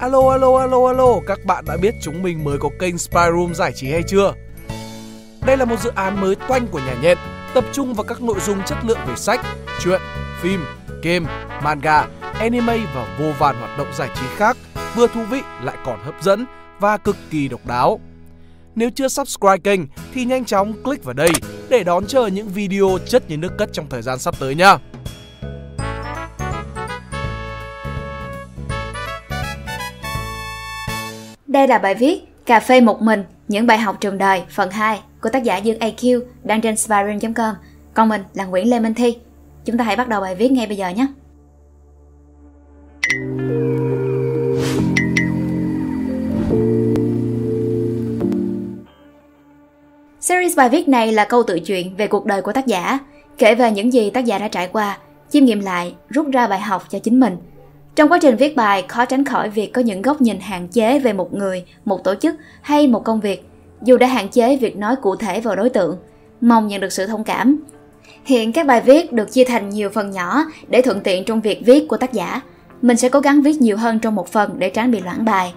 Alo alo alo alo, các bạn đã biết chúng mình mới có kênh Spy Room giải trí hay chưa? Đây là một dự án mới toanh của nhà nhện, tập trung vào các nội dung chất lượng về sách, truyện, phim, game, manga, anime và vô vàn hoạt động giải trí khác, vừa thú vị lại còn hấp dẫn và cực kỳ độc đáo. Nếu chưa subscribe kênh thì nhanh chóng click vào đây để đón chờ những video chất như nước cất trong thời gian sắp tới nha. Đây là bài viết Cà phê một mình, những bài học trường đời phần 2 của tác giả Dương AQ đăng trên spiron.com. Còn mình là Nguyễn Lê Minh Thi. Chúng ta hãy bắt đầu bài viết ngay bây giờ nhé. Series bài viết này là câu tự truyện về cuộc đời của tác giả, kể về những gì tác giả đã trải qua, chiêm nghiệm lại, rút ra bài học cho chính mình. Trong quá trình viết bài, khó tránh khỏi việc có những góc nhìn hạn chế về một người, một tổ chức hay một công việc, dù đã hạn chế việc nói cụ thể vào đối tượng. Mong nhận được sự thông cảm. Hiện các bài viết được chia thành nhiều phần nhỏ để thuận tiện trong việc viết của tác giả. Mình sẽ cố gắng viết nhiều hơn trong một phần để tránh bị loãng bài.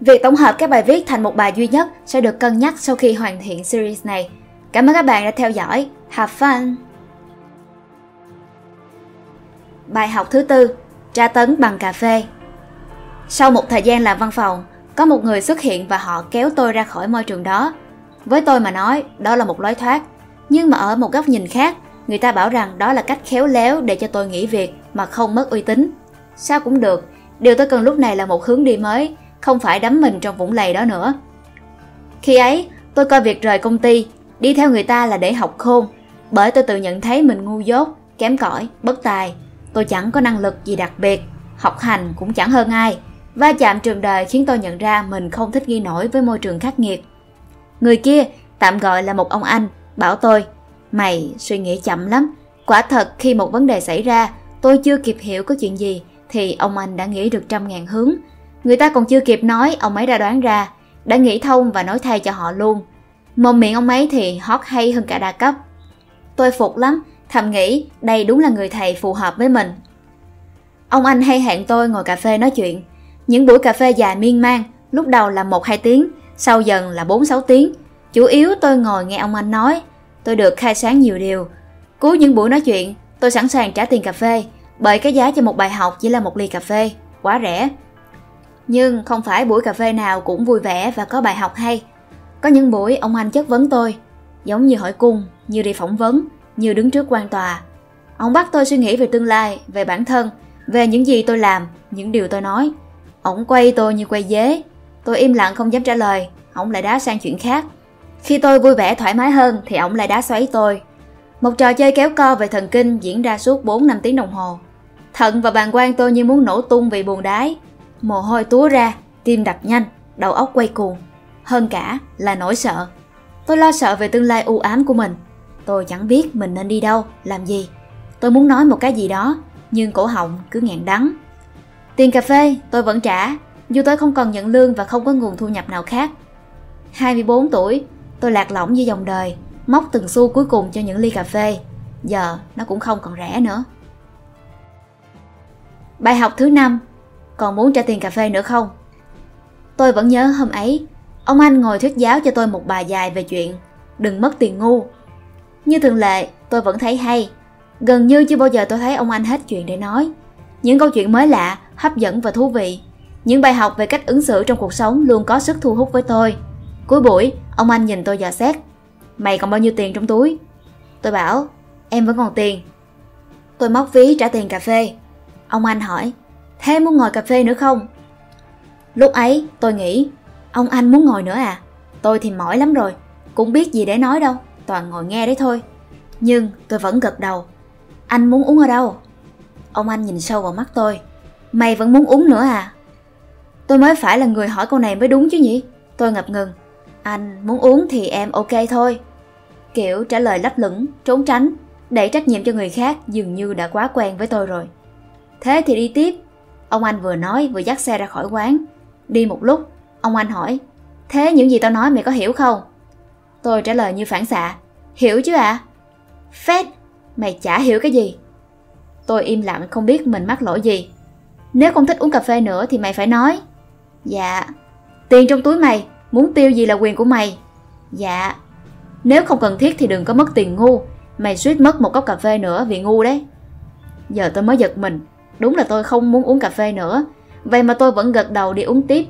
Việc tổng hợp các bài viết thành một bài duy nhất sẽ được cân nhắc sau khi hoàn thiện series này. Cảm ơn các bạn đã theo dõi. Have fun! Bài học thứ tư, tra tấn bằng cà phê. Sau một thời gian làm văn phòng, có một người xuất hiện và họ kéo tôi ra khỏi môi trường đó. Với tôi mà nói, đó là một lối thoát. Nhưng mà ở một góc nhìn khác, người ta bảo rằng đó là cách khéo léo để cho tôi nghỉ việc mà không mất uy tín. Sao cũng được, điều tôi cần lúc này là một hướng đi mới, không phải đắm mình trong vũng lầy đó nữa. Khi ấy, tôi coi việc rời công ty, đi theo người ta là để học khôn, bởi tôi tự nhận thấy mình ngu dốt, kém cỏi, bất tài. Tôi chẳng có năng lực gì đặc biệt, học hành cũng chẳng hơn ai. Va chạm trường đời khiến tôi nhận ra mình không thích nghi nổi với môi trường khắc nghiệt. Người kia, tạm gọi là một ông anh, bảo tôi, mày suy nghĩ chậm lắm. Quả thật khi một vấn đề xảy ra, tôi chưa kịp hiểu có chuyện gì, thì ông anh đã nghĩ được trăm ngàn hướng, Người ta còn chưa kịp nói, ông ấy đã đoán ra, đã nghĩ thông và nói thay cho họ luôn. Mồm miệng ông ấy thì hót hay hơn cả đa cấp. Tôi phục lắm, thầm nghĩ đây đúng là người thầy phù hợp với mình. Ông anh hay hẹn tôi ngồi cà phê nói chuyện. Những buổi cà phê dài miên man, lúc đầu là 1-2 tiếng, sau dần là 4-6 tiếng. Chủ yếu tôi ngồi nghe ông anh nói, tôi được khai sáng nhiều điều. Cuối những buổi nói chuyện, tôi sẵn sàng trả tiền cà phê, bởi cái giá cho một bài học chỉ là một ly cà phê, quá rẻ. Nhưng không phải buổi cà phê nào cũng vui vẻ và có bài học hay. Có những buổi ông anh chất vấn tôi, giống như hỏi cung, như đi phỏng vấn, như đứng trước quan tòa. Ông bắt tôi suy nghĩ về tương lai, về bản thân, về những gì tôi làm, những điều tôi nói. Ông quay tôi như quay dế. Tôi im lặng không dám trả lời, ông lại đá sang chuyện khác. Khi tôi vui vẻ thoải mái hơn thì ông lại đá xoáy tôi. Một trò chơi kéo co về thần kinh diễn ra suốt 4 năm tiếng đồng hồ. Thận và bàn quan tôi như muốn nổ tung vì buồn đái. Mồ hôi túa ra, tim đập nhanh, đầu óc quay cuồng. Hơn cả là nỗi sợ. Tôi lo sợ về tương lai u ám của mình. Tôi chẳng biết mình nên đi đâu, làm gì. Tôi muốn nói một cái gì đó, nhưng cổ họng cứ nghẹn đắng. Tiền cà phê tôi vẫn trả, dù tôi không còn nhận lương và không có nguồn thu nhập nào khác. 24 tuổi, tôi lạc lõng với dòng đời, móc từng xu cuối cùng cho những ly cà phê. Giờ nó cũng không còn rẻ nữa. Bài học thứ năm còn muốn trả tiền cà phê nữa không? Tôi vẫn nhớ hôm ấy, ông anh ngồi thuyết giáo cho tôi một bài dài về chuyện đừng mất tiền ngu. Như thường lệ, tôi vẫn thấy hay. Gần như chưa bao giờ tôi thấy ông anh hết chuyện để nói. Những câu chuyện mới lạ, hấp dẫn và thú vị. Những bài học về cách ứng xử trong cuộc sống luôn có sức thu hút với tôi. Cuối buổi, ông anh nhìn tôi dò xét. Mày còn bao nhiêu tiền trong túi? Tôi bảo, em vẫn còn tiền. Tôi móc ví trả tiền cà phê. Ông anh hỏi, Thế muốn ngồi cà phê nữa không? Lúc ấy tôi nghĩ Ông anh muốn ngồi nữa à? Tôi thì mỏi lắm rồi Cũng biết gì để nói đâu Toàn ngồi nghe đấy thôi Nhưng tôi vẫn gật đầu Anh muốn uống ở đâu? Ông anh nhìn sâu vào mắt tôi Mày vẫn muốn uống nữa à? Tôi mới phải là người hỏi câu này mới đúng chứ nhỉ? Tôi ngập ngừng Anh muốn uống thì em ok thôi Kiểu trả lời lấp lửng, trốn tránh Đẩy trách nhiệm cho người khác dường như đã quá quen với tôi rồi Thế thì đi tiếp Ông anh vừa nói vừa dắt xe ra khỏi quán. Đi một lúc, ông anh hỏi, thế những gì tao nói mày có hiểu không? Tôi trả lời như phản xạ, hiểu chứ ạ? À? Phết, mày chả hiểu cái gì. Tôi im lặng không biết mình mắc lỗi gì. Nếu không thích uống cà phê nữa thì mày phải nói. Dạ. Tiền trong túi mày, muốn tiêu gì là quyền của mày. Dạ. Nếu không cần thiết thì đừng có mất tiền ngu. Mày suýt mất một cốc cà phê nữa vì ngu đấy. Giờ tôi mới giật mình. Đúng là tôi không muốn uống cà phê nữa. Vậy mà tôi vẫn gật đầu đi uống tiếp.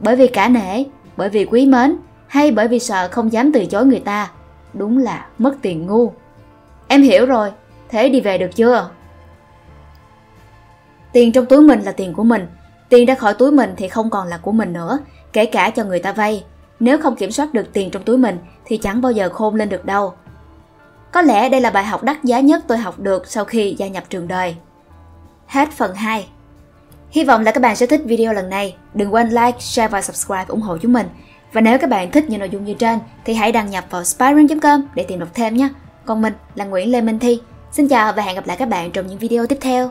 Bởi vì cả nể, bởi vì quý mến, hay bởi vì sợ không dám từ chối người ta. Đúng là mất tiền ngu. Em hiểu rồi, thế đi về được chưa? Tiền trong túi mình là tiền của mình, tiền ra khỏi túi mình thì không còn là của mình nữa, kể cả cho người ta vay. Nếu không kiểm soát được tiền trong túi mình thì chẳng bao giờ khôn lên được đâu. Có lẽ đây là bài học đắt giá nhất tôi học được sau khi gia nhập trường đời. Hết phần 2 Hy vọng là các bạn sẽ thích video lần này. Đừng quên like, share và subscribe ủng hộ chúng mình. Và nếu các bạn thích những nội dung như trên, thì hãy đăng nhập vào spyroom.com để tìm đọc thêm nhé. Còn mình là Nguyễn Lê Minh Thi. Xin chào và hẹn gặp lại các bạn trong những video tiếp theo.